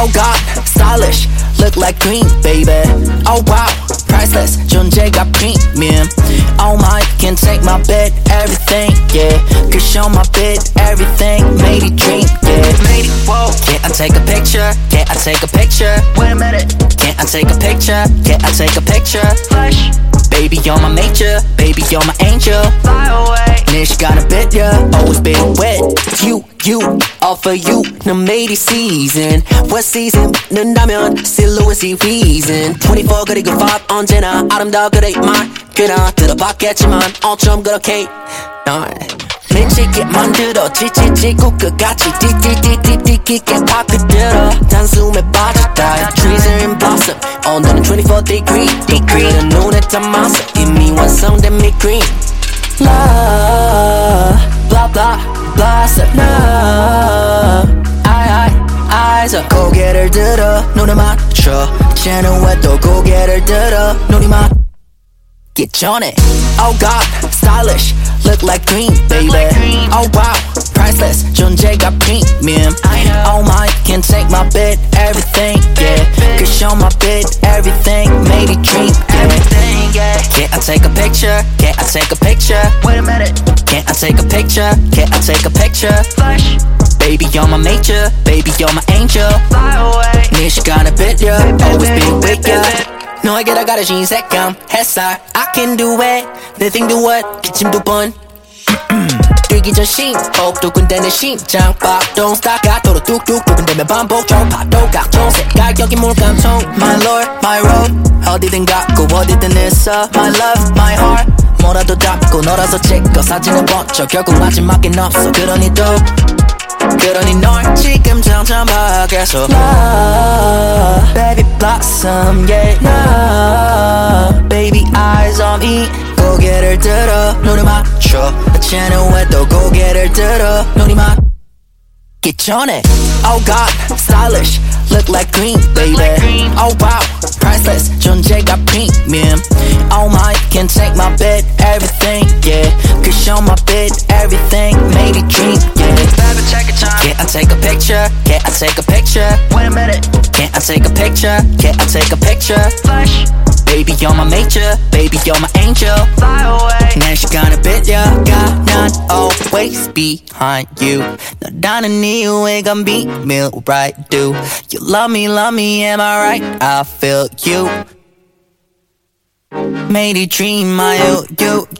Oh god, stylish, look like green, baby. Oh wow, priceless, 존재가 premium. Oh my, can take my bed, everything, yeah. Could show my bed, everything, made it dream, yeah. Made it, whoa. Can I take a picture? Can I take a picture? Wait a minute. Can I take a picture? Can I take a picture? Flash. Baby, you're my major, baby, you're my angel. Fly away. Nish got a bit, yeah, always been wet. You, you, all for you, no made it season. What season? 는다면 silhouette reason. 24 그리고 5 언제나 아름다워 그래 말 그나 들어봤겠지만 어쩜 그렇게 널 미치게 만들어 지치지고 끝까지 띠띠띠띠띠 깊게 파고들어 단숨에 빠졌다 Trees are in blossom 오늘은 24 degree degree 눈에 담아서 이미 완성된 미 green Love blossom love I I eyes up 고개를 들어 눈을 맞춰 채널에 또 고개를 들어 눈이 맞 Get 전에 Oh god, stylish Look like green, baby Oh wow, priceless 존재가 premium Oh my, can take my bed, everything, yeah Could show my bed, everything Made it dream, yeah Can I take a picture? Can I take a picture? Wait a minute Can I take a picture? Can I take a picture? Flash Baby, you're my major Baby, you're my angel Fly away 네 시간을 빌려 Always be with ya 너에게 다가려진 색감 햇살 I can do it 내 thing do what 기침 두번 뛰기 전 심호흡 두근대는 심장 박 Don't stop. 가도로 뚝뚝 두근대면 반복. 저 파도 각종 색깔 여기 물감통 My lord my road. 어디든 가고 어디든 있어. My love my heart. 뭐라도 잡고 너라서 찍고 사진을 번쩍. 결국 마지막엔 없어. 그러니 또 그러니 널 지금 점점 밖에서. Love, baby blossom, yeah Love, baby eyes on me 고개를 들어 눈을 맞춰 채널에 또 고개를 들어 눈이 맞기 전에 Oh god, stylish, look like green, baby Oh wow, priceless, 존재가 premium Oh my, can take my bed, everything, yeah Could show my bed, everything, made it dream, yeah Baby, take your time Can I take a picture? Can I take a picture? Wait a minute Can I take a picture? Can I take a picture? Flash Baby, you're my major, baby, you're my angel. Fly away. 내 시간을 빌려가, 난 always behind you. 너라는 이유에 건 비밀, right? Do you love me, love me, am I right? I feel you. Made it dream, my you, you, you.